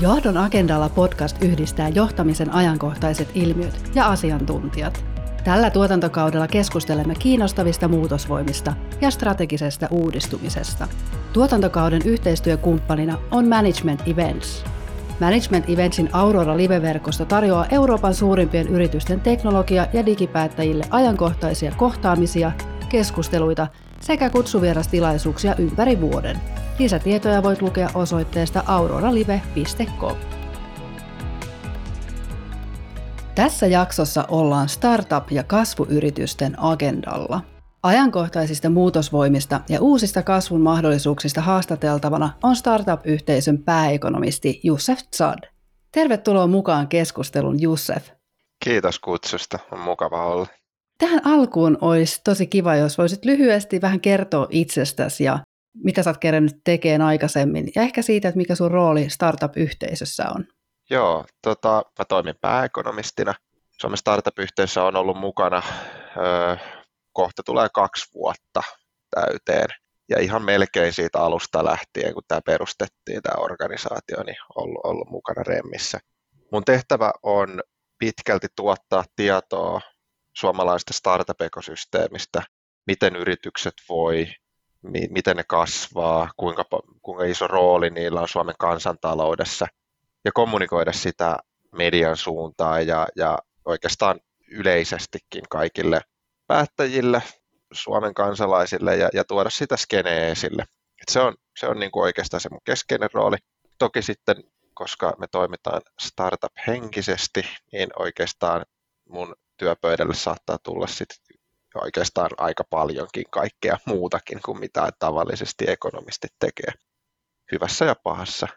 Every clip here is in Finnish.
Johdon agendalla podcast yhdistää johtamisen ajankohtaiset ilmiöt ja asiantuntijat. Tällä tuotantokaudella keskustelemme kiinnostavista muutosvoimista ja strategisesta uudistumisesta. Tuotantokauden yhteistyökumppanina on Management Events. Management Eventsin Aurora Live-verkosto tarjoaa Euroopan suurimpien yritysten teknologia- ja digipäättäjille ajankohtaisia kohtaamisia, keskusteluita sekä kutsuvierastilaisuuksia ympäri vuoden. Lisätietoja voit lukea osoitteesta auroralive.com. Tässä jaksossa ollaan startup- ja kasvuyritysten agendalla. Ajankohtaisista muutosvoimista ja uusista kasvun mahdollisuuksista haastateltavana on startup-yhteisön pääekonomisti Jussef Tsad. Tervetuloa mukaan keskustelun, Jussef. Kiitos kutsusta, on mukava olla. Tähän alkuun olisi tosi kiva, jos voisit lyhyesti vähän kertoa itsestäsi ja mitä sä oot kerännyt tekemään aikaisemmin ja ehkä siitä, että mikä sun rooli startup-yhteisössä on. Joo, tota, mä toimin pääekonomistina. Suomen startup-yhteisössä on ollut mukana, öö, kohta tulee kaksi vuotta täyteen. Ja ihan melkein siitä alusta lähtien, kun tämä perustettiin, tämä organisaatio, niin ollut, ollut mukana remmissä. Mun tehtävä on pitkälti tuottaa tietoa suomalaista startup-ekosysteemistä, miten yritykset voi, mi- miten ne kasvaa, kuinka, kuinka iso rooli niillä on Suomen kansantaloudessa – ja kommunikoida sitä median suuntaan ja, ja oikeastaan yleisestikin kaikille päättäjille, Suomen kansalaisille ja, ja tuoda sitä skeneä esille. Et se on, se on niin kuin oikeastaan se mun keskeinen rooli. Toki sitten, koska me toimitaan startup-henkisesti, niin oikeastaan mun työpöydälle saattaa tulla sitten oikeastaan aika paljonkin kaikkea muutakin kuin mitä tavallisesti ekonomistit tekee. Hyvässä ja pahassa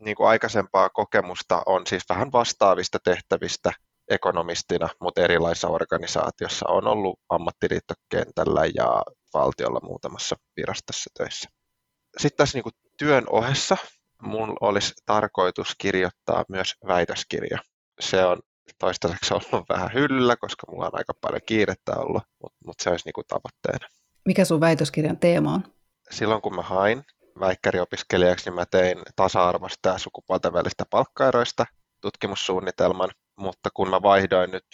niin kuin aikaisempaa kokemusta on siis vähän vastaavista tehtävistä ekonomistina, mutta erilaisissa organisaatiossa on ollut ammattiliittokentällä ja valtiolla muutamassa virastossa töissä. Sitten tässä niin kuin työn ohessa mun olisi tarkoitus kirjoittaa myös väitöskirja. Se on toistaiseksi ollut vähän hyllä, koska mulla on aika paljon kiirettä ollut, mutta, mutta se olisi niin kuin tavoitteena. Mikä sun väitöskirjan teema on? Silloin kun mä hain väikkäriopiskelijaksi, niin mä tein tasa-arvoista ja sukupuolten välistä palkkaeroista tutkimussuunnitelman, mutta kun mä vaihdoin nyt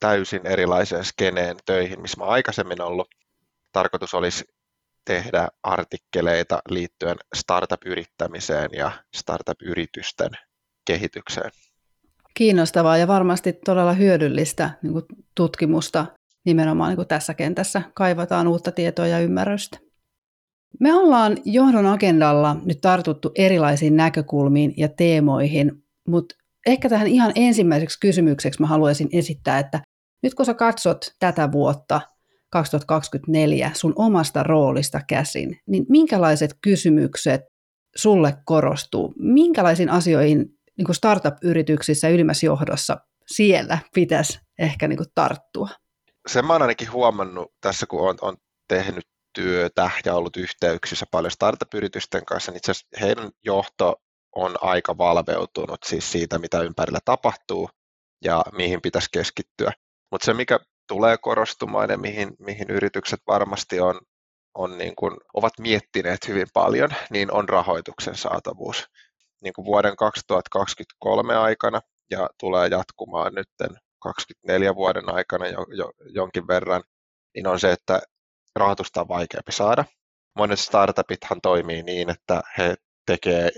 täysin erilaiseen skeneen töihin, missä mä aikaisemmin ollut, tarkoitus olisi tehdä artikkeleita liittyen startup-yrittämiseen ja startup-yritysten kehitykseen. Kiinnostavaa ja varmasti todella hyödyllistä niin kuin tutkimusta nimenomaan niin kuin tässä kentässä. Kaivataan uutta tietoa ja ymmärrystä. Me ollaan johdon agendalla nyt tartuttu erilaisiin näkökulmiin ja teemoihin, mutta ehkä tähän ihan ensimmäiseksi kysymykseksi mä haluaisin esittää, että nyt kun sä katsot tätä vuotta 2024 sun omasta roolista käsin, niin minkälaiset kysymykset sulle korostuu? Minkälaisiin asioihin niin kuin startup-yrityksissä ylimmässä johdossa siellä pitäisi ehkä niin kuin tarttua? Sen mä oon ainakin huomannut tässä, kun on, on tehnyt työtä ja ollut yhteyksissä paljon startup-yritysten kanssa, niin itse asiassa heidän johto on aika valveutunut siis siitä, mitä ympärillä tapahtuu ja mihin pitäisi keskittyä. Mutta se, mikä tulee korostumaan ja mihin, mihin yritykset varmasti on, on niin kuin, ovat miettineet hyvin paljon, niin on rahoituksen saatavuus. Niin kuin vuoden 2023 aikana ja tulee jatkumaan nyt 2024 vuoden aikana jo, jo, jonkin verran, niin on se, että rahoitusta on vaikeampi saada. Monet startupithan toimii niin, että he tekee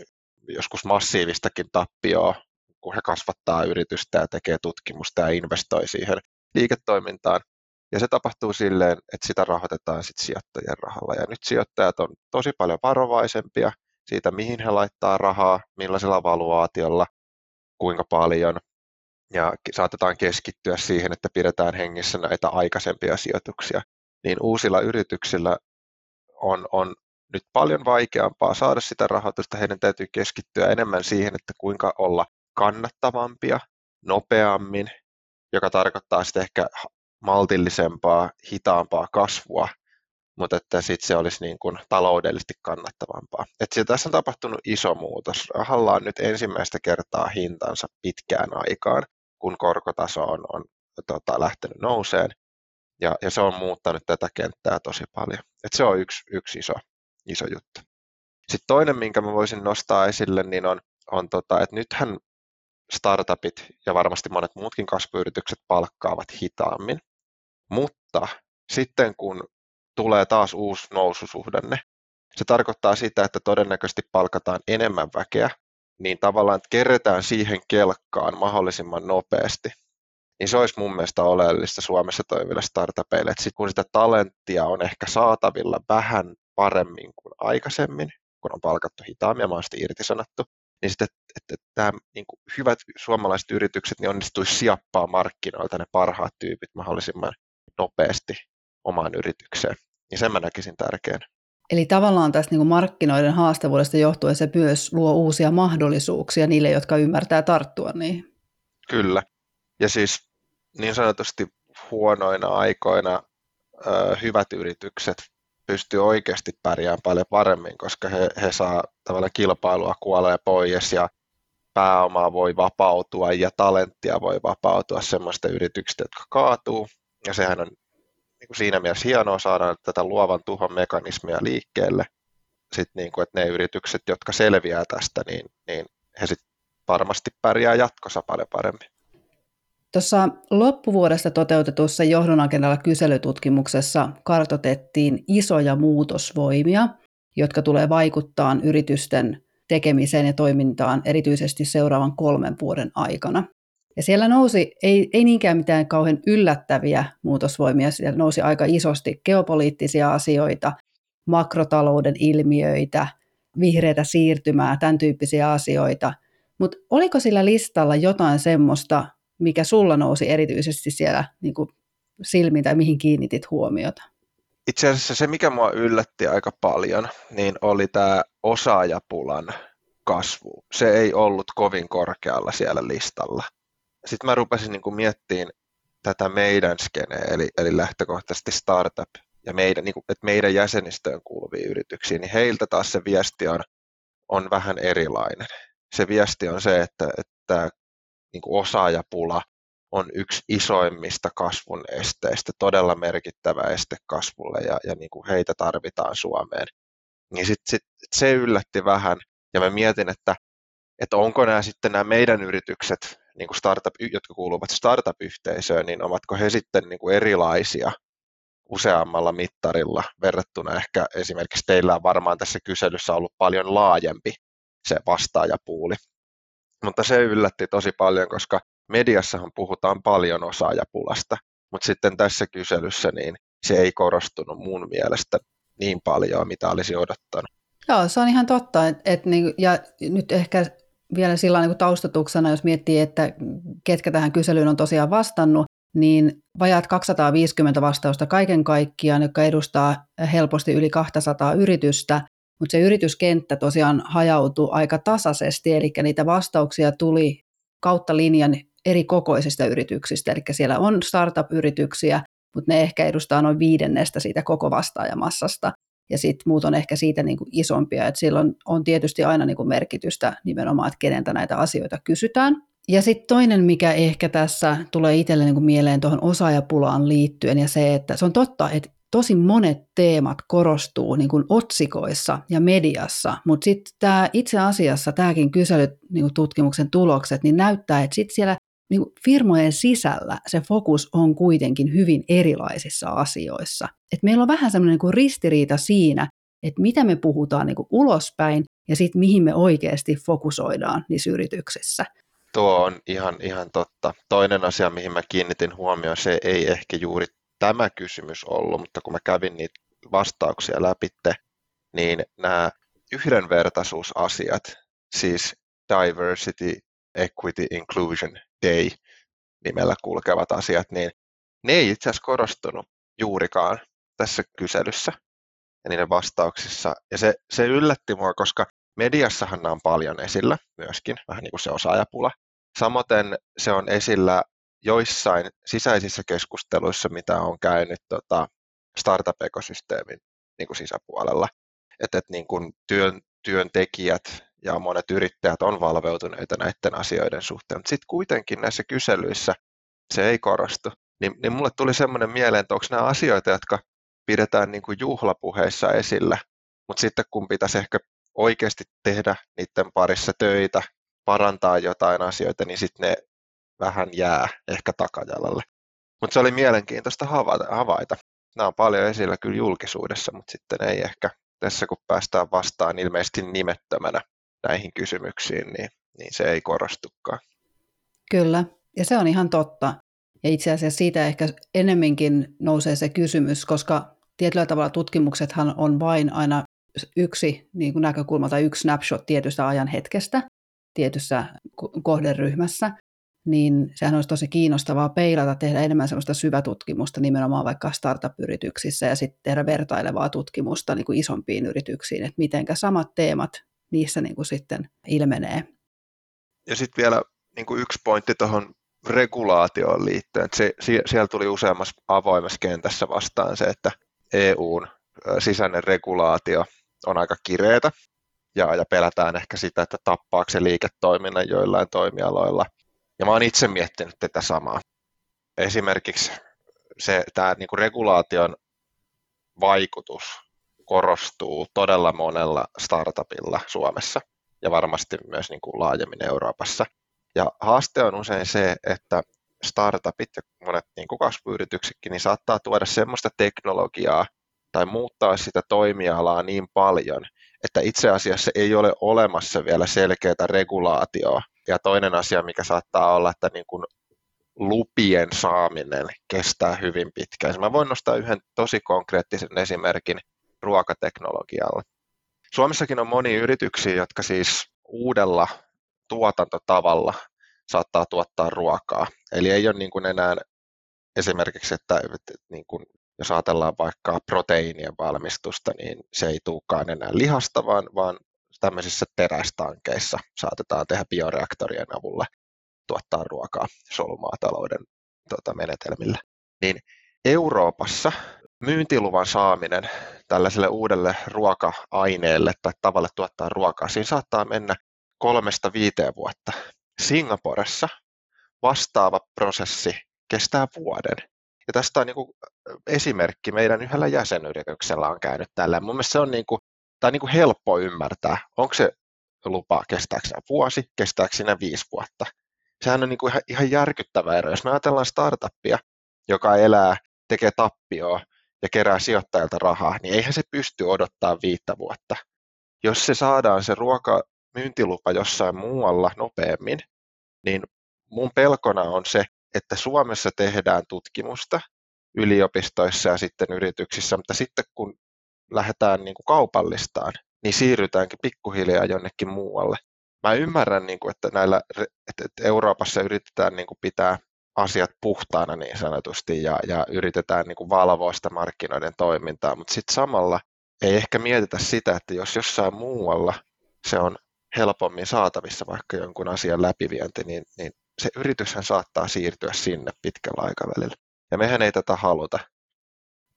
joskus massiivistakin tappioa, kun he kasvattaa yritystä ja tekee tutkimusta ja investoi siihen liiketoimintaan. Ja se tapahtuu silleen, että sitä rahoitetaan sit sijoittajien rahalla. Ja nyt sijoittajat on tosi paljon varovaisempia siitä, mihin he laittaa rahaa, millaisella valuaatiolla, kuinka paljon. Ja saatetaan keskittyä siihen, että pidetään hengissä näitä aikaisempia sijoituksia niin uusilla yrityksillä on, on nyt paljon vaikeampaa saada sitä rahoitusta. Heidän täytyy keskittyä enemmän siihen, että kuinka olla kannattavampia nopeammin, joka tarkoittaa sitten ehkä maltillisempaa, hitaampaa kasvua, mutta että sitten se olisi niin kuin taloudellisesti kannattavampaa. Et tässä on tapahtunut iso muutos. Rahalla on nyt ensimmäistä kertaa hintansa pitkään aikaan, kun korkotaso on, on tota, lähtenyt nouseen. Ja, ja se on muuttanut tätä kenttää tosi paljon. Et se on yksi, yksi iso, iso juttu. Sitten toinen, minkä mä voisin nostaa esille, niin on, on tota, että nythän startupit ja varmasti monet muutkin kasvuyritykset palkkaavat hitaammin, mutta sitten kun tulee taas uusi noususuhdanne, se tarkoittaa sitä, että todennäköisesti palkataan enemmän väkeä, niin tavallaan että kerretään siihen kelkkaan mahdollisimman nopeasti. Niin se olisi mun mielestä oleellista Suomessa toimiville startupeille, että sit kun sitä talenttia on ehkä saatavilla vähän paremmin kuin aikaisemmin, kun on palkattu hitaammin ja mahdollisesti irtisanottu, niin sitten, että, että tämä niin kuin hyvät suomalaiset yritykset niin onnistuisi siappaa markkinoilta ne parhaat tyypit mahdollisimman nopeasti omaan yritykseen. Niin sen mä näkisin tärkeänä. Eli tavallaan tästä niin kuin markkinoiden haastavuudesta johtuen se myös luo uusia mahdollisuuksia niille, jotka ymmärtää tarttua niihin. Kyllä. Ja siis niin sanotusti huonoina aikoina ö, hyvät yritykset pystyy oikeasti pärjäämään paljon paremmin, koska he, he saa tavallaan kilpailua kuolee pois ja pääomaa voi vapautua ja talenttia voi vapautua semmoista yrityksistä, jotka kaatuu. Ja sehän on niin kuin siinä mielessä hienoa saada tätä luovan tuhon mekanismia liikkeelle. Sitten niin kuin, että ne yritykset, jotka selviää tästä, niin, niin he sitten varmasti pärjää jatkossa paljon paremmin. Tuossa loppuvuodesta toteutetussa johdonagendalla kyselytutkimuksessa kartotettiin isoja muutosvoimia, jotka tulee vaikuttaa yritysten tekemiseen ja toimintaan erityisesti seuraavan kolmen vuoden aikana. Ja siellä nousi, ei, ei niinkään mitään kauhean yllättäviä muutosvoimia, siellä nousi aika isosti geopoliittisia asioita, makrotalouden ilmiöitä, vihreitä siirtymää, tämän tyyppisiä asioita. Mutta oliko sillä listalla jotain semmoista, mikä sulla nousi erityisesti siellä niin silmiin tai mihin kiinnitit huomiota? Itse asiassa se, mikä mua yllätti aika paljon, niin oli tämä osaajapulan kasvu. Se ei ollut kovin korkealla siellä listalla. Sitten mä rupesin niin miettimään tätä meidän skeneä, eli, eli lähtökohtaisesti startup ja meidän, niin kuin, että meidän jäsenistöön kuuluvia yrityksiä, niin heiltä taas se viesti on, on vähän erilainen. Se viesti on se, että, että niin kuin osaajapula on yksi isoimmista kasvun esteistä, todella merkittävä este kasvulle ja, ja niin kuin heitä tarvitaan Suomeen. Niin sit, sit, se yllätti vähän ja mä mietin, että, että onko nämä sitten nämä meidän yritykset, niin kuin startup, jotka kuuluvat startup-yhteisöön, niin ovatko he sitten niin kuin erilaisia useammalla mittarilla verrattuna ehkä esimerkiksi teillä on varmaan tässä kyselyssä ollut paljon laajempi se vastaajapuuli. Mutta se yllätti tosi paljon, koska mediassahan puhutaan paljon osaajapulasta, mutta sitten tässä kyselyssä niin se ei korostunut mun mielestä niin paljon, mitä olisi odottanut. Joo, se on ihan totta. Et, et niin, ja nyt ehkä vielä sillä niin taustatuksena, jos miettii, että ketkä tähän kyselyyn on tosiaan vastannut, niin vajaat 250 vastausta kaiken kaikkiaan, jotka edustaa helposti yli 200 yritystä, mutta se yrityskenttä tosiaan hajautui aika tasaisesti, eli niitä vastauksia tuli kautta linjan eri kokoisista yrityksistä, eli siellä on startup-yrityksiä, mutta ne ehkä edustaa noin viidennestä siitä koko vastaajamassasta, ja sitten muut on ehkä siitä niin kuin isompia, että silloin on tietysti aina niin kuin merkitystä nimenomaan, että keneltä näitä asioita kysytään. Ja sitten toinen, mikä ehkä tässä tulee itselle niin kuin mieleen tuohon osaajapulaan liittyen, ja se, että se on totta, että tosi monet teemat korostuu niin kuin otsikoissa ja mediassa, mutta sitten tämä itse asiassa tämäkin kyselytutkimuksen niin tulokset niin näyttää, että sitten siellä niin firmojen sisällä se fokus on kuitenkin hyvin erilaisissa asioissa. Et meillä on vähän semmoinen niin ristiriita siinä, että mitä me puhutaan niin kuin ulospäin ja sitten mihin me oikeasti fokusoidaan niissä yrityksissä. Tuo on ihan, ihan totta. Toinen asia, mihin mä kiinnitin huomioon, se ei ehkä juuri tämä kysymys ollut, mutta kun mä kävin niitä vastauksia läpitte, niin nämä yhdenvertaisuusasiat, siis diversity, equity, inclusion day nimellä kulkevat asiat, niin ne ei itse asiassa korostunut juurikaan tässä kyselyssä ja niiden vastauksissa. Ja se, se yllätti mua, koska mediassahan nämä on paljon esillä myöskin, vähän niin kuin se osaajapula. Samoin se on esillä joissain sisäisissä keskusteluissa, mitä on käynyt tota, startup-ekosysteemin niin kuin sisäpuolella. Että et, niin kuin työn, työntekijät ja monet yrittäjät on valveutuneita näiden asioiden suhteen, mutta sitten kuitenkin näissä kyselyissä se ei korostu. Niin, niin mulle tuli semmoinen mieleen, että onko nämä asioita, jotka pidetään niin kuin juhlapuheissa esillä, mutta sitten kun pitäisi ehkä oikeasti tehdä niiden parissa töitä, parantaa jotain asioita, niin sitten ne vähän jää ehkä takajalalle. Mutta se oli mielenkiintoista havaita. Nämä on paljon esillä kyllä julkisuudessa, mutta sitten ei ehkä tässä kun päästään vastaan ilmeisesti nimettömänä näihin kysymyksiin, niin, niin se ei korostukaan. Kyllä, ja se on ihan totta. Ja itse asiassa siitä ehkä enemminkin nousee se kysymys, koska tietyllä tavalla tutkimuksethan on vain aina yksi niin kuin näkökulma tai yksi snapshot tietystä ajan hetkestä tietyssä kohderyhmässä, niin sehän olisi tosi kiinnostavaa peilata, tehdä enemmän sellaista syvätutkimusta nimenomaan vaikka startup-yrityksissä ja sitten tehdä vertailevaa tutkimusta niin kuin isompiin yrityksiin, että miten samat teemat niissä niin kuin sitten ilmenee. Ja sitten vielä niin kuin yksi pointti tuohon regulaatioon liittyen, se, siellä tuli useammassa avoimessa kentässä vastaan se, että EUn sisäinen regulaatio on aika kireetä ja, ja pelätään ehkä sitä, että tappaako se liiketoiminnan joillain toimialoilla. Ja mä oon itse miettinyt tätä samaa. Esimerkiksi se, tämä niin kuin regulaation vaikutus korostuu todella monella startupilla Suomessa ja varmasti myös niin kuin laajemmin Euroopassa. Ja haaste on usein se, että startupit ja monet niin kuin kasvuyrityksetkin niin saattaa tuoda semmoista teknologiaa tai muuttaa sitä toimialaa niin paljon, että itse asiassa ei ole olemassa vielä selkeää regulaatioa. Ja toinen asia, mikä saattaa olla, että niin kuin lupien saaminen kestää hyvin pitkään. Mä voin nostaa yhden tosi konkreettisen esimerkin ruokateknologialla. Suomessakin on monia yrityksiä, jotka siis uudella tuotantotavalla saattaa tuottaa ruokaa. Eli ei ole niin kuin enää esimerkiksi, että, että niin kuin jos ajatellaan vaikka proteiinien valmistusta, niin se ei tulekaan enää lihasta, vaan, vaan tämmöisissä terästankeissa saatetaan tehdä bioreaktorien avulla tuottaa ruokaa solumaatalouden tota, menetelmillä. Niin Euroopassa myyntiluvan saaminen tällaiselle uudelle ruoka-aineelle tai tavalle tuottaa ruokaa, siinä saattaa mennä kolmesta viiteen vuotta. Singaporessa vastaava prosessi kestää vuoden. Ja tästä on niin kuin esimerkki meidän yhdellä jäsenyrityksellä on käynyt tällä. Mun mielestä se on, niin kuin, tai niin kuin helppo ymmärtää, onko se lupa, kestääkö sinä vuosi, kestääkö sinä viisi vuotta. Sehän on niin kuin ihan, ihan järkyttävä ero. Jos me ajatellaan startuppia, joka elää, tekee tappioa ja kerää sijoittajilta rahaa, niin eihän se pysty odottaa viittä vuotta. Jos se saadaan se ruoka myyntilupa jossain muualla nopeammin, niin mun pelkona on se, että Suomessa tehdään tutkimusta yliopistoissa ja sitten yrityksissä, mutta sitten kun lähdetään niin kuin kaupallistaan, niin siirrytäänkin pikkuhiljaa jonnekin muualle. Mä ymmärrän, niin kuin, että, näillä, että Euroopassa yritetään niin kuin pitää asiat puhtaana niin sanotusti ja, ja yritetään niin kuin valvoa sitä markkinoiden toimintaa, mutta sitten samalla ei ehkä mietitä sitä, että jos jossain muualla se on helpommin saatavissa vaikka jonkun asian läpivienti, niin, niin se yrityshän saattaa siirtyä sinne pitkällä aikavälillä. Ja mehän ei tätä haluta.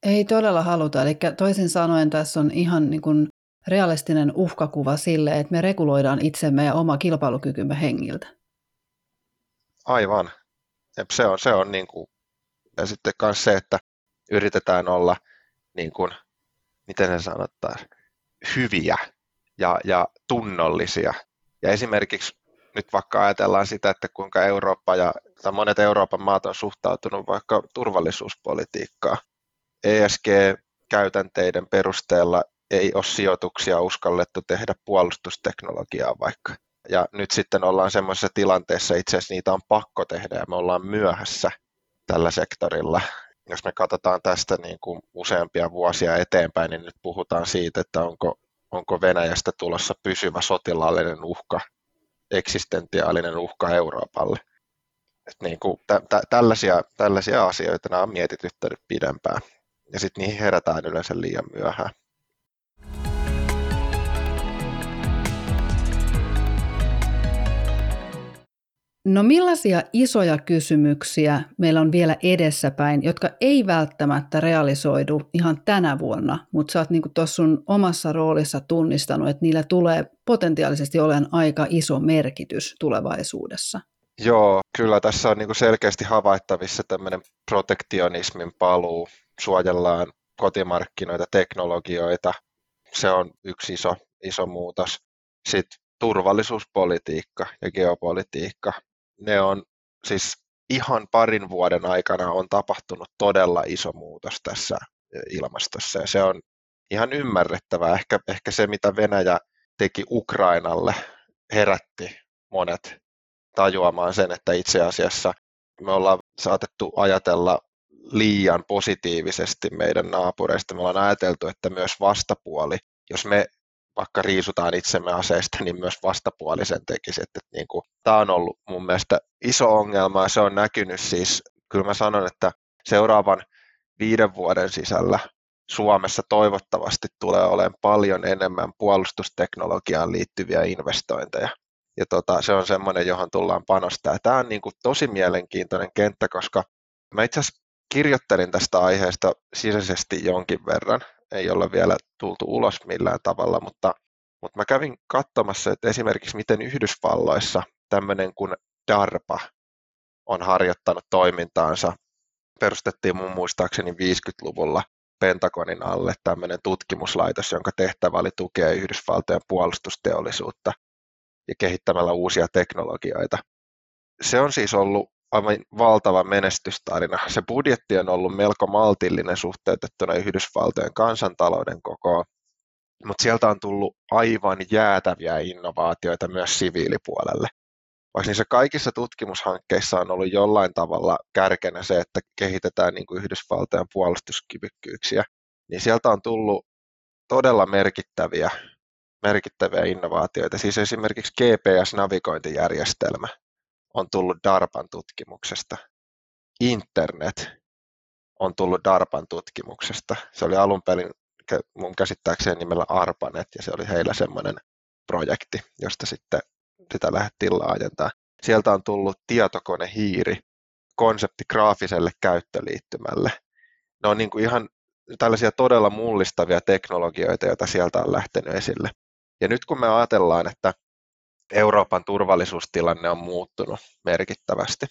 Ei todella haluta. Eli toisin sanoen tässä on ihan niin kuin realistinen uhkakuva sille, että me reguloidaan itsemme ja oma kilpailukykymme hengiltä. Aivan. Se on, se on niin kuin, ja sitten myös se, että yritetään olla niin kuin, miten se sanotaan, hyviä ja, ja tunnollisia. Ja esimerkiksi nyt vaikka ajatellaan sitä, että kuinka Eurooppa ja tai monet Euroopan maat on suhtautunut vaikka turvallisuuspolitiikkaan. ESG-käytänteiden perusteella ei ole sijoituksia uskallettu tehdä puolustusteknologiaa vaikka. Ja nyt sitten ollaan semmoisessa tilanteessa, itse asiassa niitä on pakko tehdä ja me ollaan myöhässä tällä sektorilla. Jos me katsotaan tästä niin kuin useampia vuosia eteenpäin, niin nyt puhutaan siitä, että onko, onko Venäjästä tulossa pysyvä sotilaallinen uhka eksistentiaalinen uhka Euroopalle. Et niin kuin tä- tä- tällaisia, tällaisia asioita nämä on mietityttänyt pidempään. Ja sitten niihin herätään yleensä liian myöhään. No millaisia isoja kysymyksiä meillä on vielä edessäpäin, jotka ei välttämättä realisoidu ihan tänä vuonna, mutta sä oot niin tuossa sun omassa roolissa tunnistanut, että niillä tulee potentiaalisesti olemaan aika iso merkitys tulevaisuudessa? Joo, kyllä tässä on niin selkeästi havaittavissa tämmöinen protektionismin paluu. Suojellaan kotimarkkinoita, teknologioita. Se on yksi iso, iso muutos. Sitten turvallisuuspolitiikka ja geopolitiikka, ne on siis ihan parin vuoden aikana on tapahtunut todella iso muutos tässä ilmastossa ja se on ihan ymmärrettävää. Ehkä, ehkä se, mitä Venäjä teki Ukrainalle, herätti monet tajuamaan sen, että itse asiassa me ollaan saatettu ajatella liian positiivisesti meidän naapureista. Me ollaan ajateltu, että myös vastapuoli, jos me vaikka riisutaan itsemme aseista, niin myös vastapuoli sen tekisi. Että, niin kuin, tämä on ollut mun mielestä iso ongelma ja se on näkynyt siis, kyllä mä sanon, että seuraavan viiden vuoden sisällä Suomessa toivottavasti tulee olemaan paljon enemmän puolustusteknologiaan liittyviä investointeja. Ja tota, se on semmoinen, johon tullaan panostaa. Tämä on niin kuin tosi mielenkiintoinen kenttä, koska mä itse asiassa kirjoittelin tästä aiheesta sisäisesti jonkin verran. Ei olla vielä tultu ulos millään tavalla, mutta, mutta mä kävin katsomassa, että esimerkiksi miten Yhdysvalloissa tämmöinen kuin DARPA on harjoittanut toimintaansa. Perustettiin mun muistaakseni 50-luvulla Pentagonin alle tämmöinen tutkimuslaitos, jonka tehtävä oli tukea Yhdysvaltojen puolustusteollisuutta ja kehittämällä uusia teknologioita. Se on siis ollut aivan valtava menestystarina. Se budjetti on ollut melko maltillinen suhteutettuna Yhdysvaltojen kansantalouden kokoon, mutta sieltä on tullut aivan jäätäviä innovaatioita myös siviilipuolelle. Vaikka niissä kaikissa tutkimushankkeissa on ollut jollain tavalla kärkenä se, että kehitetään niin kuin Yhdysvaltojen puolustuskyvykkyyksiä, niin sieltä on tullut todella merkittäviä, merkittäviä innovaatioita. Siis esimerkiksi GPS-navigointijärjestelmä on tullut DARPan tutkimuksesta. Internet on tullut DARPan tutkimuksesta. Se oli alun perin mun käsittääkseni nimellä ARPANET ja se oli heillä semmoinen projekti, josta sitten sitä lähdettiin laajentamaan. Sieltä on tullut tietokonehiiri, konsepti graafiselle käyttöliittymälle. Ne on niin kuin ihan tällaisia todella mullistavia teknologioita, joita sieltä on lähtenyt esille. Ja nyt kun me ajatellaan, että Euroopan turvallisuustilanne on muuttunut merkittävästi,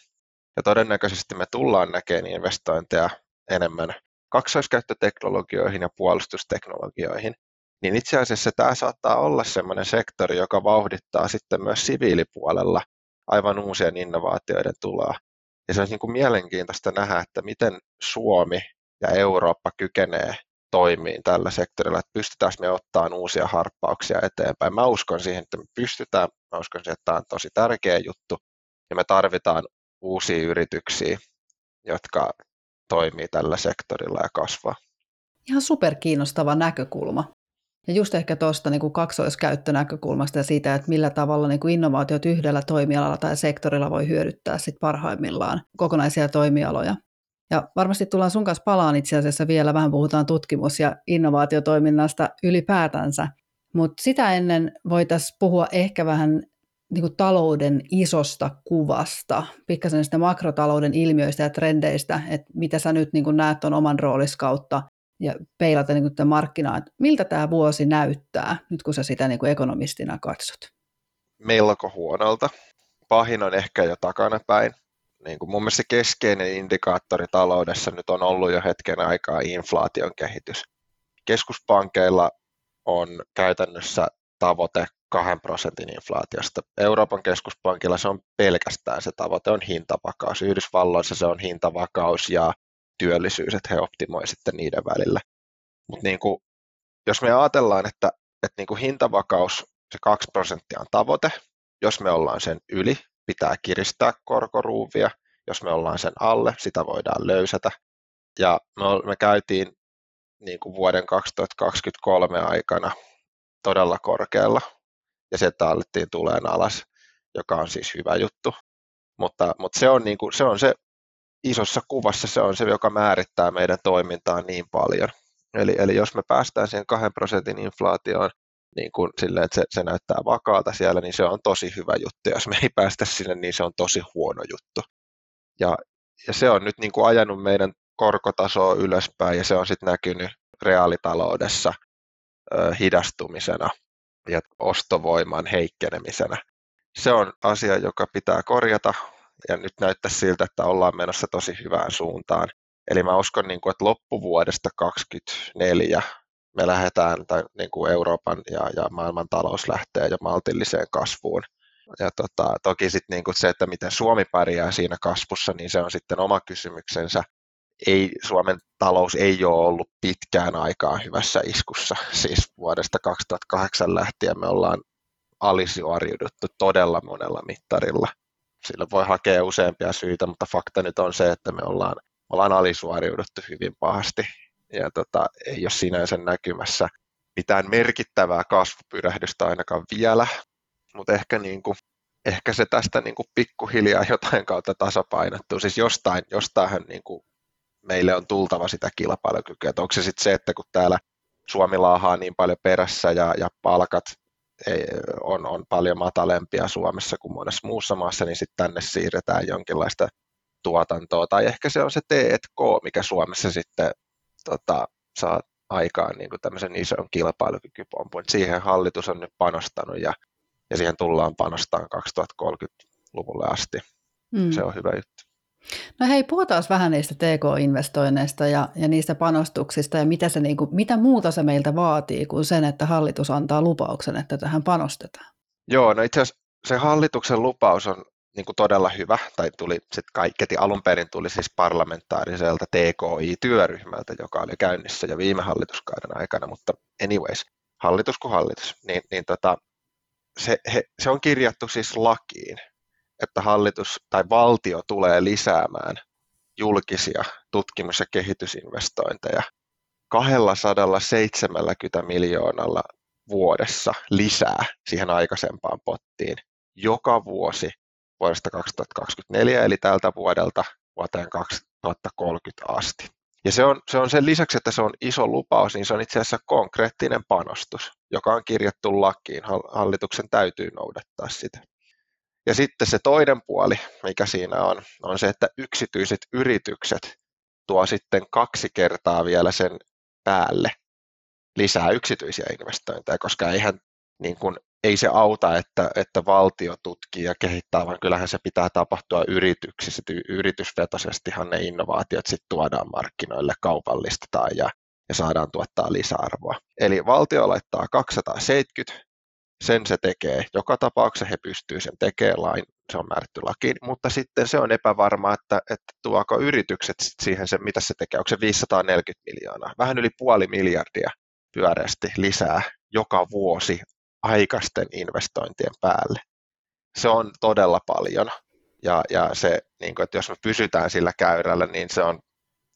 ja todennäköisesti me tullaan näkemään investointeja enemmän kaksoiskäyttöteknologioihin ja puolustusteknologioihin, niin itse asiassa tämä saattaa olla sellainen sektori, joka vauhdittaa sitten myös siviilipuolella aivan uusien innovaatioiden tuloa. Ja se on niin kuin mielenkiintoista nähdä, että miten Suomi ja Eurooppa kykenee toimiin tällä sektorilla, että pystytään me ottaa uusia harppauksia eteenpäin. Mä uskon siihen, että me pystytään, mä uskon siihen, että tämä on tosi tärkeä juttu, ja me tarvitaan uusia yrityksiä, jotka toimii tällä sektorilla ja kasvaa. Ihan superkiinnostava näkökulma. Ja just ehkä tuosta niin kuin kaksoiskäyttönäkökulmasta ja siitä, että millä tavalla niin kuin innovaatiot yhdellä toimialalla tai sektorilla voi hyödyttää sit parhaimmillaan kokonaisia toimialoja. Ja varmasti tullaan sun kanssa palaan itse asiassa vielä, vähän puhutaan tutkimus- ja innovaatiotoiminnasta ylipäätänsä. Mutta sitä ennen voitaisiin puhua ehkä vähän niin kuin talouden isosta kuvasta, pikkasen sitä makrotalouden ilmiöistä ja trendeistä, että mitä sä nyt niin kuin näet tuon oman roolis kautta ja peilata niin kuin markkinaa, että miltä tämä vuosi näyttää, nyt kun sä sitä niin kuin ekonomistina katsot? Melko huonolta. Pahin on ehkä jo takanapäin. Niin kuin mun mielestä keskeinen indikaattori taloudessa nyt on ollut jo hetken aikaa inflaation kehitys. Keskuspankeilla on käytännössä tavoite 2 prosentin inflaatiosta. Euroopan keskuspankilla se on pelkästään se tavoite on hintavakaus. Yhdysvalloissa se on hintavakaus ja työllisyys, että he optimoivat sitten niiden välillä. Mutta niin kuin, jos me ajatellaan, että, että niin kuin hintavakaus, se 2 prosenttia on tavoite, jos me ollaan sen yli, pitää kiristää korkoruuvia, jos me ollaan sen alle, sitä voidaan löysätä. Ja me, me käytiin niin kuin vuoden 2023 aikana todella korkealla, ja sieltä alettiin tuleen alas, joka on siis hyvä juttu. Mutta, mutta se, on niin kuin, se on se isossa kuvassa se on se, joka määrittää meidän toimintaa niin paljon. Eli, eli jos me päästään siihen kahden prosentin inflaatioon niin kuin silleen, että se, se näyttää vakaalta siellä, niin se on tosi hyvä juttu. Jos me ei päästä sinne, niin se on tosi huono juttu. Ja, ja se on nyt niin kuin ajanut meidän korkotasoa ylöspäin ja se on sitten näkynyt reaalitaloudessa ö, hidastumisena ja ostovoiman heikkenemisenä. Se on asia, joka pitää korjata ja nyt näyttää siltä, että ollaan menossa tosi hyvään suuntaan. Eli mä uskon, niin kuin, että loppuvuodesta 2024 me lähdetään, tai niin kuin Euroopan ja, ja maailman talous lähtee jo maltilliseen kasvuun. Ja tota, toki sitten niin kuin se, että miten Suomi pärjää siinä kasvussa, niin se on sitten oma kysymyksensä. Ei, Suomen talous ei ole ollut pitkään aikaan hyvässä iskussa. Siis vuodesta 2008 lähtien me ollaan alisuoriuduttu todella monella mittarilla. Sillä voi hakea useampia syitä, mutta fakta nyt on se, että me ollaan, ollaan alisuoriuduttu hyvin pahasti ja tota, ei ole sinänsä näkymässä mitään merkittävää kasvupyrähdystä ainakaan vielä, mutta ehkä, niin kuin, ehkä se tästä niin kuin pikkuhiljaa jotain kautta tasapainottuu. Siis jostain, jostain niin kuin meille on tultava sitä kilpailukykyä. Että onko se sitten se, että kun täällä Suomi laahaa niin paljon perässä ja, ja palkat ei, on, on paljon matalempia Suomessa kuin monessa muussa maassa, niin sitten tänne siirretään jonkinlaista tuotantoa. Tai ehkä se on se T&K, mikä Suomessa sitten tota, saa aikaan niin kuin tämmöisen ison kilpailukykypompun. Siihen hallitus on nyt panostanut ja, ja siihen tullaan panostamaan 2030-luvulle asti. Mm. Se on hyvä juttu. No hei, puhutaan vähän niistä TK-investoinneista ja, ja niistä panostuksista ja mitä, se, niin kuin, mitä muuta se meiltä vaatii kuin sen, että hallitus antaa lupauksen, että tähän panostetaan. Joo, no itse asiassa se hallituksen lupaus on niin kuin todella hyvä, tai tuli sit kaikketi alun perin tuli siis parlamentaariselta TKI-työryhmältä, joka oli käynnissä jo viime hallituskauden aikana, mutta anyways, hallitus kuin hallitus, niin, niin tota, se, he, se on kirjattu siis lakiin, että hallitus tai valtio tulee lisäämään julkisia tutkimus- ja kehitysinvestointeja 270 miljoonalla vuodessa lisää siihen aikaisempaan pottiin joka vuosi vuodesta 2024, eli tältä vuodelta vuoteen 2030 asti. Ja se on, se on sen lisäksi, että se on iso lupaus, niin se on itse asiassa konkreettinen panostus, joka on kirjattu lakiin. Hallituksen täytyy noudattaa sitä. Ja sitten se toinen puoli, mikä siinä on, on se, että yksityiset yritykset tuo sitten kaksi kertaa vielä sen päälle lisää yksityisiä investointeja, koska eihän niin kuin ei se auta, että, että valtio tutkii ja kehittää, vaan kyllähän se pitää tapahtua yrityksissä. Yritysvetoisestihan ne innovaatiot sitten tuodaan markkinoille, kaupallistetaan ja, ja saadaan tuottaa lisäarvoa. Eli valtio laittaa 270, sen se tekee. Joka tapauksessa he pystyy sen tekemään, lain, se on määrätty lakiin, mutta sitten se on epävarmaa, että, että tuoko yritykset siihen se, mitä se tekee, onko se 540 miljoonaa, vähän yli puoli miljardia pyöreästi lisää joka vuosi aikaisten investointien päälle. Se on todella paljon. Ja, ja se, niin kuin, että jos me pysytään sillä käyrällä, niin se on,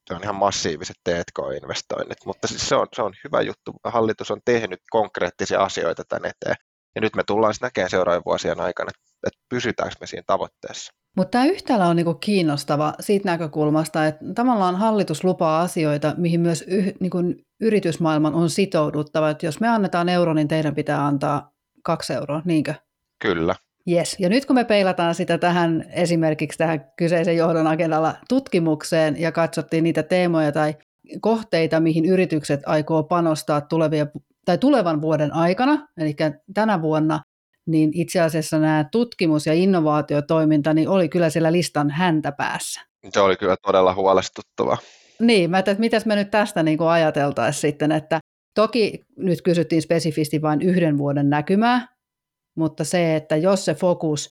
se on ihan massiiviset T&K-investoinnit. Mutta siis se, on, se on hyvä juttu. Hallitus on tehnyt konkreettisia asioita tänne eteen. Ja nyt me tullaan näkemään seuraavien vuosien aikana, että pysytäänkö me siinä tavoitteessa. Mutta tämä yhtälö on niinku kiinnostava siitä näkökulmasta, että tavallaan hallitus lupaa asioita, mihin myös yh, niinku yritysmaailman on sitouduttava. Että jos me annetaan euro, niin teidän pitää antaa kaksi euroa, niinkö? Kyllä. Yes. Ja nyt kun me peilataan sitä tähän esimerkiksi tähän kyseisen johdon agendalla tutkimukseen ja katsottiin niitä teemoja tai kohteita, mihin yritykset aikoo panostaa tulevia, tai tulevan vuoden aikana, eli tänä vuonna, niin itse asiassa nämä tutkimus- ja innovaatiotoiminta niin oli kyllä siellä listan häntä päässä. Se oli kyllä todella huolestuttava. Niin, mä että mitäs me nyt tästä niin kuin ajateltaisiin sitten, että toki nyt kysyttiin spesifisti vain yhden vuoden näkymää, mutta se, että jos se fokus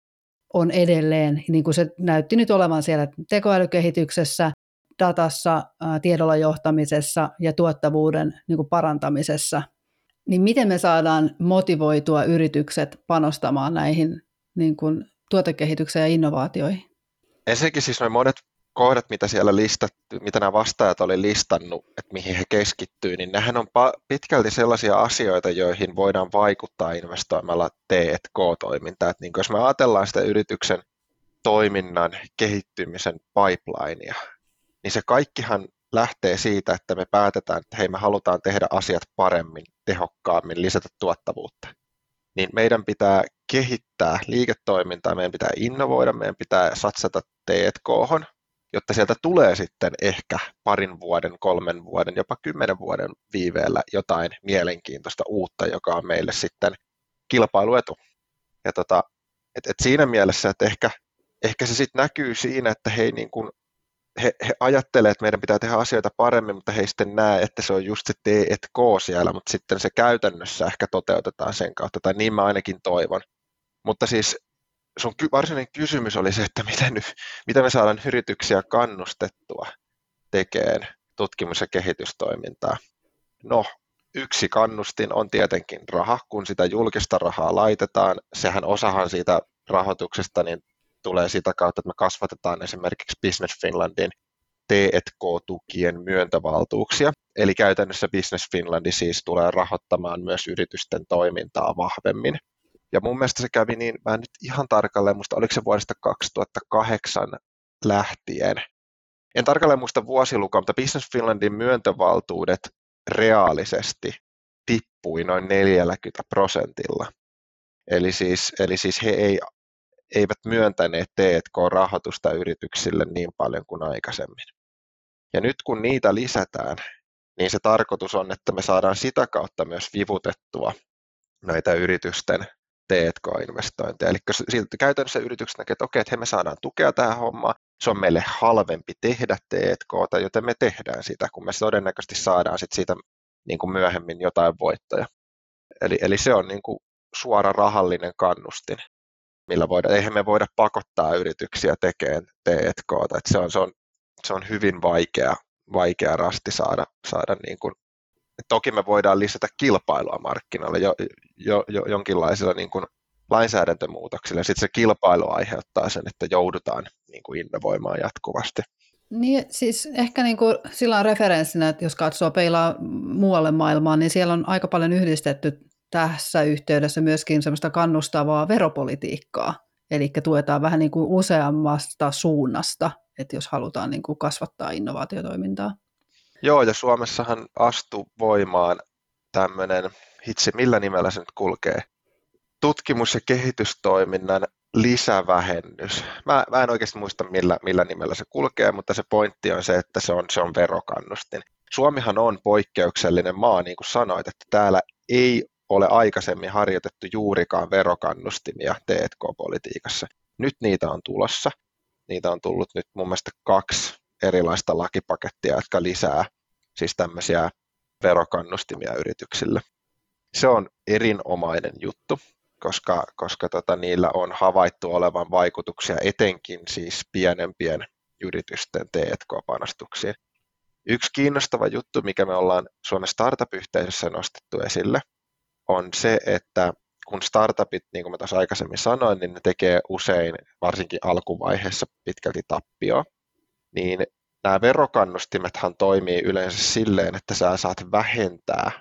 on edelleen, niin kuin se näytti nyt olevan siellä tekoälykehityksessä, datassa, tiedolla johtamisessa ja tuottavuuden niin kuin parantamisessa, niin miten me saadaan motivoitua yritykset panostamaan näihin niin kuin tuotekehitykseen ja innovaatioihin? Ensinnäkin siis noin monet kohdat, mitä siellä listattu, mitä nämä vastaajat oli listannut, että mihin he keskittyy, niin nehän on pitkälti sellaisia asioita, joihin voidaan vaikuttaa investoimalla T&K-toimintaa. Niin jos me ajatellaan sitä yrityksen toiminnan kehittymisen pipelinea, niin se kaikkihan lähtee siitä, että me päätetään, että hei me halutaan tehdä asiat paremmin, tehokkaammin, lisätä tuottavuutta. Niin meidän pitää kehittää liiketoimintaa, meidän pitää innovoida, meidän pitää satsata T&K, jotta sieltä tulee sitten ehkä parin vuoden, kolmen vuoden, jopa kymmenen vuoden viiveellä jotain mielenkiintoista uutta, joka on meille sitten kilpailuetu. Ja tota, et, et siinä mielessä, että ehkä, ehkä se sitten näkyy siinä, että hei, niin kun he, he ajattelee, että meidän pitää tehdä asioita paremmin, mutta he sitten näe, että se on just se T&K siellä, mutta sitten se käytännössä ehkä toteutetaan sen kautta, tai niin mä ainakin toivon. Mutta siis sun varsinainen kysymys oli se, että miten, nyt, miten me saadaan yrityksiä kannustettua tekemään tutkimus- ja kehitystoimintaa. No, yksi kannustin on tietenkin raha, kun sitä julkista rahaa laitetaan. Sehän osahan siitä rahoituksesta niin tulee sitä kautta, että me kasvatetaan esimerkiksi Business Finlandin T&K-tukien myöntövaltuuksia. Eli käytännössä Business Finlandi siis tulee rahoittamaan myös yritysten toimintaa vahvemmin. Ja mun mielestä se kävi niin, mä en nyt ihan tarkalleen muista, oliko se vuodesta 2008 lähtien. En tarkalleen muista vuosilukua, mutta Business Finlandin myöntövaltuudet reaalisesti tippui noin 40 prosentilla. Eli siis, eli siis he ei, eivät myöntäneet T&K-rahoitusta yrityksille niin paljon kuin aikaisemmin. Ja nyt kun niitä lisätään, niin se tarkoitus on, että me saadaan sitä kautta myös vivutettua näitä yritysten T&K-investointeja. Eli siltä käytännössä yritykset näkevät, että okei, että me saadaan tukea tähän hommaan, se on meille halvempi tehdä T&K, joten me tehdään sitä, kun me todennäköisesti saadaan sit siitä niin kuin myöhemmin jotain voittoja. Eli, eli se on niin kuin suora rahallinen kannustin, millä voidaan, eihän me voida pakottaa yrityksiä tekemään T&K, että se on, se on, se on hyvin vaikea, vaikea rasti saada, saada niin kuin toki me voidaan lisätä kilpailua markkinoille jo, jo, jo jonkinlaisilla niin kuin lainsäädäntömuutoksilla. Sitten se kilpailu aiheuttaa sen, että joudutaan niin kuin innovoimaan jatkuvasti. Niin, siis ehkä niin kuin sillä on referenssinä, että jos katsoo peilaa muualle maailmaan, niin siellä on aika paljon yhdistetty tässä yhteydessä myöskin semmoista kannustavaa veropolitiikkaa. Eli tuetaan vähän niin kuin useammasta suunnasta, että jos halutaan niin kuin kasvattaa innovaatiotoimintaa. Joo, ja Suomessahan astui voimaan tämmöinen, hitsi, millä nimellä se nyt kulkee, tutkimus- ja kehitystoiminnan lisävähennys. Mä, mä en oikeasti muista, millä, millä nimellä se kulkee, mutta se pointti on se, että se on, se on verokannustin. Suomihan on poikkeuksellinen maa, niin kuin sanoit, että täällä ei ole aikaisemmin harjoitettu juurikaan verokannustimia T&K-politiikassa. Nyt niitä on tulossa. Niitä on tullut nyt mun mielestä kaksi erilaista lakipakettia, jotka lisää siis tämmöisiä verokannustimia yrityksille. Se on erinomainen juttu, koska, koska tota, niillä on havaittu olevan vaikutuksia etenkin siis pienempien yritysten T&K-panostuksiin. Yksi kiinnostava juttu, mikä me ollaan Suomen startup-yhteisössä nostettu esille, on se, että kun startupit, niin kuin mä tuossa aikaisemmin sanoin, niin ne tekee usein, varsinkin alkuvaiheessa, pitkälti tappioa niin nämä verokannustimethan toimii yleensä silleen, että sä saat vähentää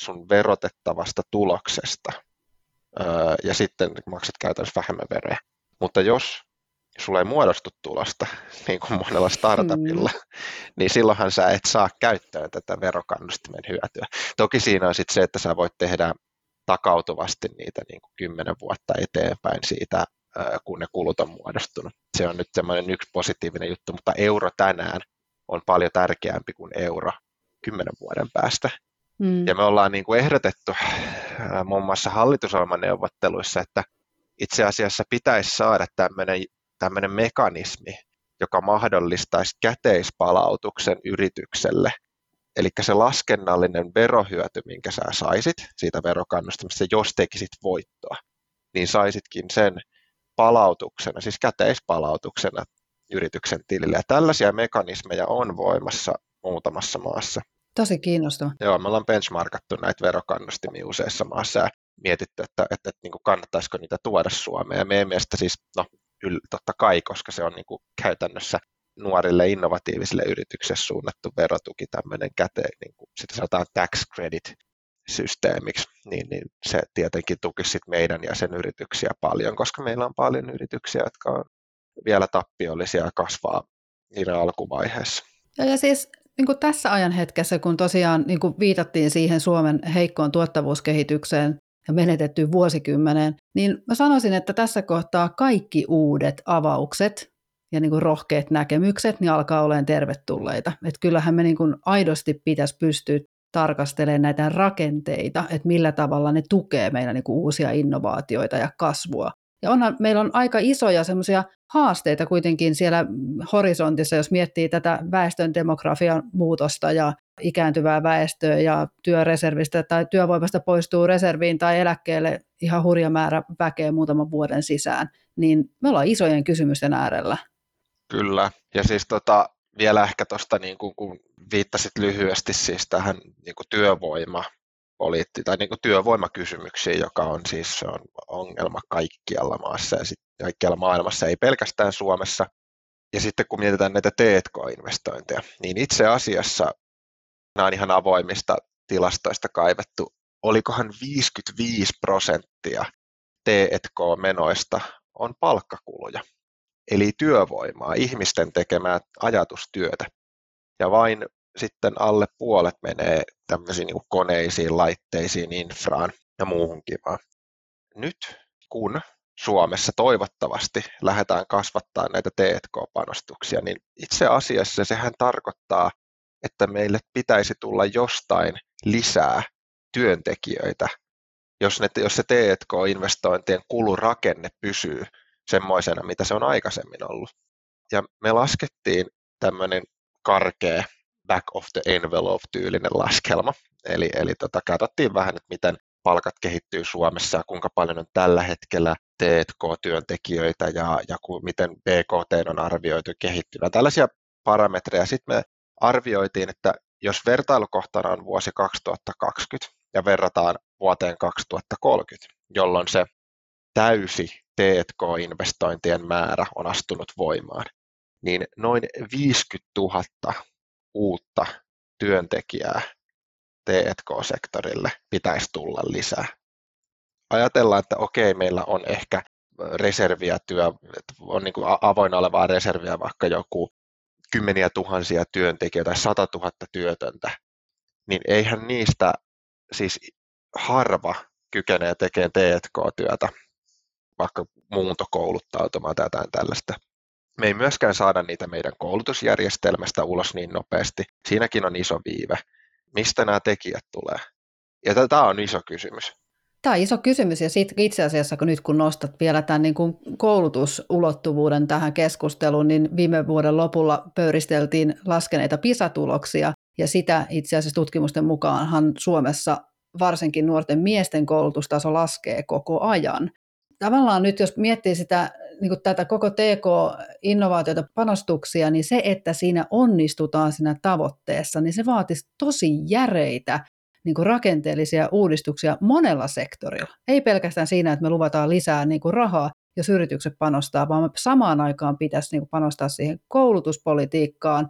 sun verotettavasta tuloksesta ja sitten maksat käytännössä vähemmän veroja. Mutta jos sulla ei muodostu tulosta, niin kuin monella startupilla, mm. niin silloinhan sä et saa käyttöön tätä verokannustimen hyötyä. Toki siinä on sitten se, että sä voit tehdä takautuvasti niitä niin kuin kymmenen vuotta eteenpäin siitä kun ne kulut on muodostunut. Se on nyt semmoinen yksi positiivinen juttu, mutta euro tänään on paljon tärkeämpi kuin euro kymmenen vuoden päästä. Mm. Ja me ollaan niin kuin ehdotettu muun muassa hallitusohjelman neuvotteluissa, että itse asiassa pitäisi saada tämmöinen, tämmöinen mekanismi, joka mahdollistaisi käteispalautuksen yritykselle. Eli se laskennallinen verohyöty, minkä sä saisit siitä verokannustamista, jos tekisit voittoa, niin saisitkin sen palautuksena, siis käteispalautuksena yrityksen tilille. Ja tällaisia mekanismeja on voimassa muutamassa maassa. Tosi kiinnostava. Joo, me ollaan benchmarkattu näitä verokannustimia useissa maassa ja mietitty, että, että, että, niin kuin kannattaisiko niitä tuoda Suomeen. Ja meidän mielestä siis, no yl, totta kai, koska se on niin kuin käytännössä nuorille innovatiivisille yrityksille suunnattu verotuki, tämmöinen käteen, niin kuin sitä sanotaan tax credit, systeemiksi, niin, niin se tietenkin tukisi sit meidän ja sen yrityksiä paljon, koska meillä on paljon yrityksiä, jotka on vielä tappiollisia ja kasvaa niiden alkuvaiheessa. Ja, ja siis niin kuin tässä ajan hetkessä, kun tosiaan niin kuin viitattiin siihen Suomen heikkoon tuottavuuskehitykseen ja menetettyyn vuosikymmeneen, niin mä sanoisin, että tässä kohtaa kaikki uudet avaukset ja niin kuin rohkeat näkemykset niin alkaa olemaan tervetulleita. Että kyllähän me niin kuin aidosti pitäisi pystyä tarkastelee näitä rakenteita, että millä tavalla ne tukee meidän niin kuin uusia innovaatioita ja kasvua. Ja onhan, meillä on aika isoja semmoisia haasteita kuitenkin siellä horisontissa, jos miettii tätä väestön demografian muutosta ja ikääntyvää väestöä ja työreservistä tai työvoimasta poistuu reserviin tai eläkkeelle ihan hurja määrä väkeä muutaman vuoden sisään, niin me ollaan isojen kysymysten äärellä. Kyllä, ja siis tota, vielä ehkä tuosta, niin kun viittasit lyhyesti siis tähän niin kuin työvoima poliitti, tai niin kuin työvoimakysymyksiin, joka on siis se on ongelma kaikkialla maassa ja sit kaikkialla maailmassa, ei pelkästään Suomessa. Ja sitten kun mietitään näitä T&K-investointeja, niin itse asiassa nämä on ihan avoimista tilastoista kaivettu, olikohan 55 prosenttia T&K-menoista on palkkakuluja, eli työvoimaa, ihmisten tekemää ajatustyötä. Ja vain sitten alle puolet menee tämmöisiin niin koneisiin, laitteisiin, infraan ja muuhun kivaan. Nyt kun Suomessa toivottavasti lähdetään kasvattaa näitä T&K-panostuksia, niin itse asiassa sehän tarkoittaa, että meille pitäisi tulla jostain lisää työntekijöitä, jos, ne, jos se T&K-investointien kulurakenne pysyy semmoisena, mitä se on aikaisemmin ollut. Ja me laskettiin tämmöinen karkea back of the envelope-tyylinen laskelma. Eli, eli tota, katsottiin vähän, että miten palkat kehittyy Suomessa ja kuinka paljon on tällä hetkellä T&K-työntekijöitä ja, ja ku, miten BKT on arvioitu kehittyvän. Tällaisia parametreja. Sitten me arvioitiin, että jos vertailukohtana on vuosi 2020 ja verrataan vuoteen 2030, jolloin se täysi T&K-investointien määrä on astunut voimaan, niin noin 50 000 uutta työntekijää T&K-sektorille pitäisi tulla lisää. Ajatellaan, että okei, meillä on ehkä reserviä työ, on niin kuin avoinna olevaa reserviä vaikka joku kymmeniä tuhansia työntekijöitä tai sata tuhatta työtöntä, niin eihän niistä siis harva kykenee tekemään T&K-työtä, vaikka muuntokouluttautumaan tai jotain tällaista me ei myöskään saada niitä meidän koulutusjärjestelmästä ulos niin nopeasti. Siinäkin on iso viive. Mistä nämä tekijät tulee? Ja tämä on iso kysymys. Tämä on iso kysymys ja sit itse asiassa kun nyt kun nostat vielä tämän niin kuin koulutusulottuvuuden tähän keskusteluun, niin viime vuoden lopulla pöyristeltiin laskeneita PISA-tuloksia ja sitä itse asiassa tutkimusten mukaanhan Suomessa varsinkin nuorten miesten koulutustaso laskee koko ajan. Tavallaan nyt jos miettii sitä niin kuin tätä koko TK-innovaatiota, panostuksia, niin se, että siinä onnistutaan siinä tavoitteessa, niin se vaatisi tosi järeitä niin kuin rakenteellisia uudistuksia monella sektorilla. Ei pelkästään siinä, että me luvataan lisää niin kuin rahaa, jos yritykset panostaa, vaan me samaan aikaan pitäisi niin kuin panostaa siihen koulutuspolitiikkaan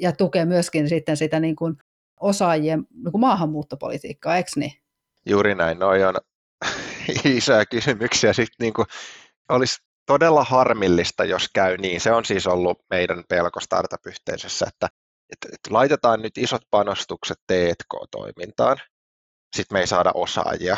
ja tukea myöskin sitten sitä niin kuin osaajien niin kuin maahanmuuttopolitiikkaa, eikö niin? Juuri näin, noi on isoja kysymyksiä. Sitten niin kuin olisi todella harmillista, jos käy niin. Se on siis ollut meidän pelko startup-yhteisössä, että, että, että laitetaan nyt isot panostukset T&K-toimintaan, sitten me ei saada osaajia,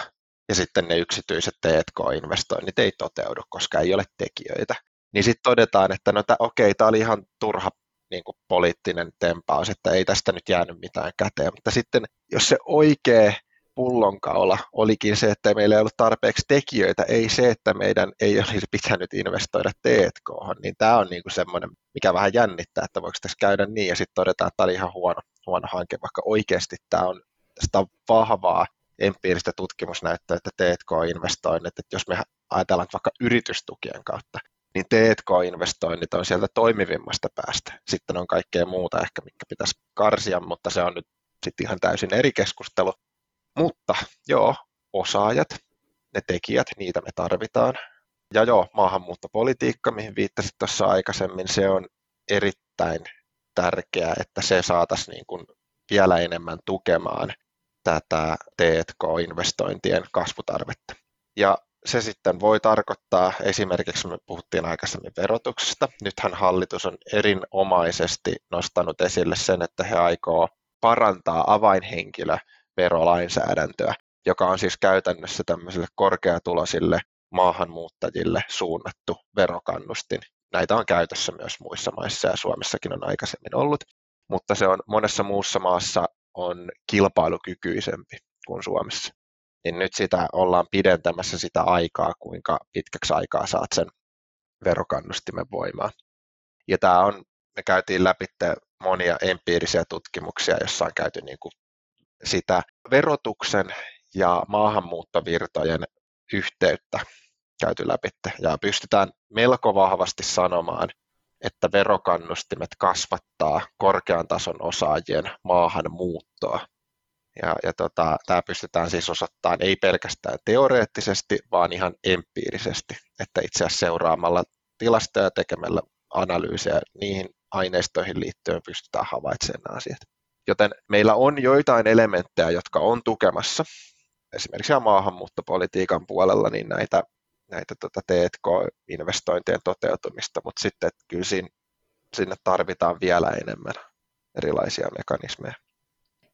ja sitten ne yksityiset T&K-investoinnit ei toteudu, koska ei ole tekijöitä. Niin sitten todetaan, että no okei, tämä oli ihan turha niin kuin poliittinen tempaus, että ei tästä nyt jäänyt mitään käteen, mutta sitten jos se oikea pullonkaula olikin se, että meillä ei ollut tarpeeksi tekijöitä, ei se, että meidän ei olisi pitänyt investoida T&K, niin tämä on niinku semmoinen, mikä vähän jännittää, että voiko tässä käydä niin, ja sitten todetaan, että tämä oli ihan huono, huono hanke, vaikka oikeasti tämä on sitä vahvaa empiiristä tutkimusnäyttöä, että T&K-investoinnit, että jos me ajatellaan vaikka yritystukien kautta, niin T&K-investoinnit on sieltä toimivimmasta päästä. Sitten on kaikkea muuta ehkä, mikä pitäisi karsia, mutta se on nyt sitten ihan täysin eri keskustelu. Mutta joo, osaajat, ne tekijät, niitä me tarvitaan. Ja joo, maahanmuuttopolitiikka, mihin viittasit tuossa aikaisemmin, se on erittäin tärkeää, että se saataisiin niin kuin vielä enemmän tukemaan tätä T&K-investointien kasvutarvetta. Ja se sitten voi tarkoittaa, esimerkiksi me puhuttiin aikaisemmin verotuksesta, nythän hallitus on erinomaisesti nostanut esille sen, että he aikoo parantaa avainhenkilö verolainsäädäntöä, joka on siis käytännössä tämmöisille korkeatuloisille maahanmuuttajille suunnattu verokannustin. Näitä on käytössä myös muissa maissa ja Suomessakin on aikaisemmin ollut, mutta se on monessa muussa maassa on kilpailukykyisempi kuin Suomessa. niin nyt sitä ollaan pidentämässä sitä aikaa, kuinka pitkäksi aikaa saat sen verokannustimen voimaan. Ja tämä on, me käytiin läpi monia empiirisiä tutkimuksia, joissa on käyty niin kuin sitä verotuksen ja maahanmuuttovirtojen yhteyttä käyty läpi. Ja pystytään melko vahvasti sanomaan, että verokannustimet kasvattaa korkean tason osaajien maahanmuuttoa. Ja, ja tota, tämä pystytään siis osoittamaan ei pelkästään teoreettisesti, vaan ihan empiirisesti, että itse asiassa seuraamalla tilastoja tekemällä analyysejä niihin aineistoihin liittyen pystytään havaitsemaan asiat. Joten meillä on joitain elementtejä, jotka on tukemassa esimerkiksi maahanmuuttopolitiikan puolella niin näitä, näitä tota T&K-investointien toteutumista, mutta sitten kyllä siinä, sinne tarvitaan vielä enemmän erilaisia mekanismeja.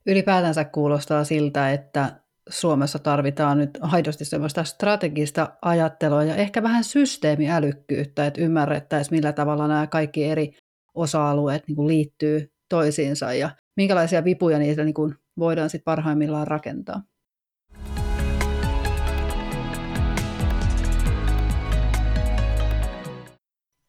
Ylipäätänsä kuulostaa siltä, että Suomessa tarvitaan nyt aidosti sellaista strategista ajattelua ja ehkä vähän systeemiälykkyyttä, että ymmärrettäisiin, millä tavalla nämä kaikki eri osa-alueet niin liittyy toisiinsa ja minkälaisia vipuja niitä niin kuin voidaan sitten parhaimmillaan rakentaa.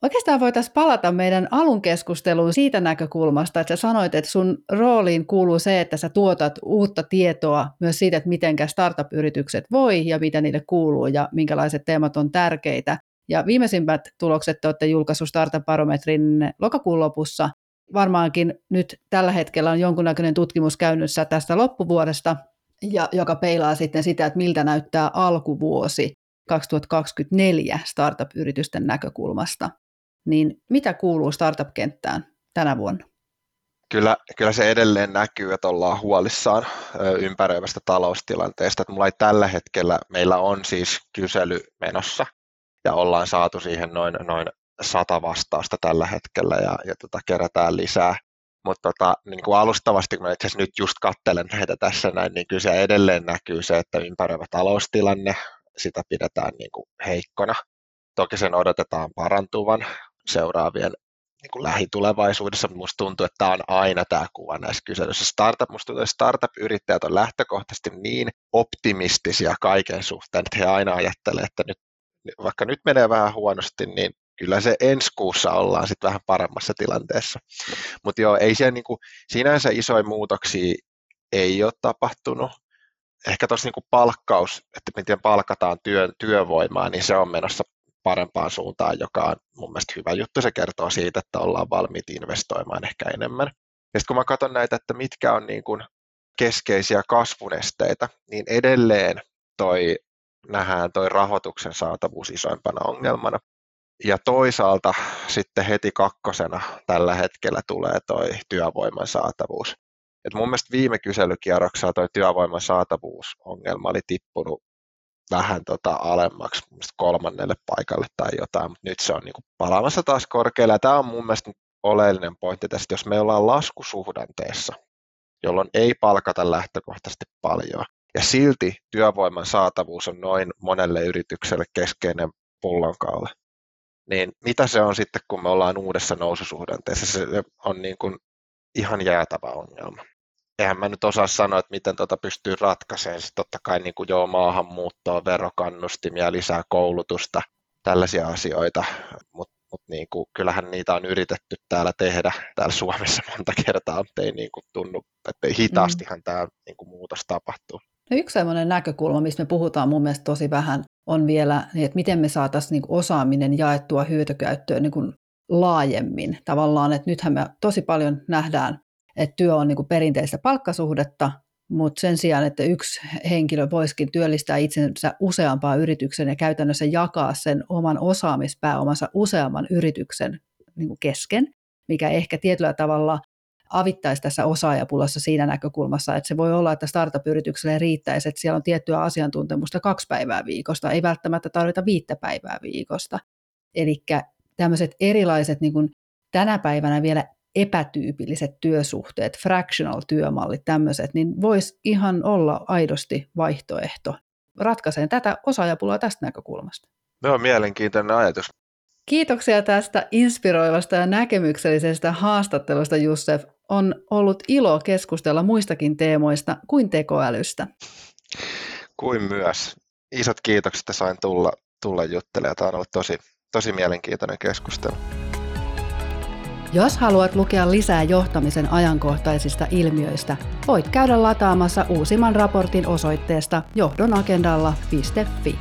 Oikeastaan voitaisiin palata meidän alun keskusteluun siitä näkökulmasta, että sä sanoit, että sun rooliin kuuluu se, että sä tuotat uutta tietoa myös siitä, että miten startup-yritykset voi ja mitä niille kuuluu ja minkälaiset teemat on tärkeitä. Ja viimeisimmät tulokset te olette julkaissut Startup-barometrin lokakuun lopussa. Varmaankin nyt tällä hetkellä on jonkunnäköinen tutkimus käynnissä tästä loppuvuodesta, ja, joka peilaa sitten sitä, että miltä näyttää alkuvuosi 2024 startup-yritysten näkökulmasta niin mitä kuuluu startup-kenttään tänä vuonna? Kyllä, kyllä se edelleen näkyy, että ollaan huolissaan ympäröivästä taloustilanteesta. Että mulla ei tällä hetkellä, meillä on siis kysely menossa ja ollaan saatu siihen noin, noin sata vastausta tällä hetkellä ja, ja tota, kerätään lisää. Mutta tota, niin kuin alustavasti, kun mä itse nyt just kattelen näitä tässä näin, niin kyllä se edelleen näkyy se, että ympäröivä taloustilanne, sitä pidetään niin kuin heikkona. Toki sen odotetaan parantuvan, seuraavien niin kuin lähitulevaisuudessa. Minusta tuntuu, että tämä on aina tämä kuva näissä kyselyissä. Startup, musta tuntuu, että startup-yrittäjät on lähtökohtaisesti niin optimistisia kaiken suhteen, että he aina ajattelee, että nyt, vaikka nyt menee vähän huonosti, niin kyllä se ensi kuussa ollaan sitten vähän paremmassa tilanteessa. Mutta joo, ei siellä niin kuin, sinänsä isoja muutoksia ei ole tapahtunut. Ehkä tuossa niin palkkaus, että miten palkataan työ, työvoimaa, niin se on menossa parempaan suuntaan, joka on mun mielestä hyvä juttu. Se kertoo siitä, että ollaan valmiit investoimaan ehkä enemmän. Ja sitten kun mä katson näitä, että mitkä on niin kuin keskeisiä kasvunesteitä, niin edelleen toi, nähdään toi rahoituksen saatavuus isoimpana ongelmana. Ja toisaalta sitten heti kakkosena tällä hetkellä tulee toi työvoiman saatavuus. Et mun mielestä viime kyselykierroksella toi työvoiman saatavuusongelma oli tippunut vähän tota alemmaksi kolmannelle paikalle tai jotain, mutta nyt se on niin kuin palaamassa taas korkealle. Tämä on mun mielestä oleellinen pointti tästä, jos me ollaan laskusuhdanteessa, jolloin ei palkata lähtökohtaisesti paljon, ja silti työvoiman saatavuus on noin monelle yritykselle keskeinen pullonkaula, niin mitä se on sitten, kun me ollaan uudessa noususuhdanteessa? Se on niin kuin ihan jäätävä ongelma eihän mä nyt osaa sanoa, että miten tota pystyy ratkaisemaan. Sitten totta kai niin kuin joo, maahanmuuttoa, verokannustimia, lisää koulutusta, tällaisia asioita, mutta mut niin kuin, kyllähän niitä on yritetty täällä tehdä, täällä Suomessa monta kertaa, mutta ei niin kuin tunnu, että hitaastihan mm. tämä niin kuin muutos tapahtuu. No yksi sellainen näkökulma, mistä me puhutaan mun mielestä tosi vähän, on vielä, niin että miten me saataisiin niin osaaminen jaettua hyötykäyttöön niin kuin laajemmin. Tavallaan, että nythän me tosi paljon nähdään että työ on niin kuin perinteistä palkkasuhdetta, mutta sen sijaan, että yksi henkilö voisikin työllistää itsensä useampaan yrityksen ja käytännössä jakaa sen oman osaamispääomansa useamman yrityksen niin kuin kesken, mikä ehkä tietyllä tavalla avittaisi tässä osaajapulassa siinä näkökulmassa, että se voi olla, että startup-yritykselle riittäisi, että siellä on tiettyä asiantuntemusta kaksi päivää viikosta, ei välttämättä tarvita viittä päivää viikosta. Eli tämmöiset erilaiset niin kuin tänä päivänä vielä epätyypilliset työsuhteet, fractional työmallit, tämmöiset, niin voisi ihan olla aidosti vaihtoehto ratkaiseen tätä osaajapulaa tästä näkökulmasta. No, mielenkiintoinen ajatus. Kiitoksia tästä inspiroivasta ja näkemyksellisestä haastattelusta, Jussef. On ollut ilo keskustella muistakin teemoista kuin tekoälystä. Kuin myös. Isot kiitokset, että sain tulla, tulla juttelemaan. Tämä on ollut tosi, tosi mielenkiintoinen keskustelu. Jos haluat lukea lisää johtamisen ajankohtaisista ilmiöistä, voit käydä lataamassa uusimman raportin osoitteesta johdonagendalla.fi.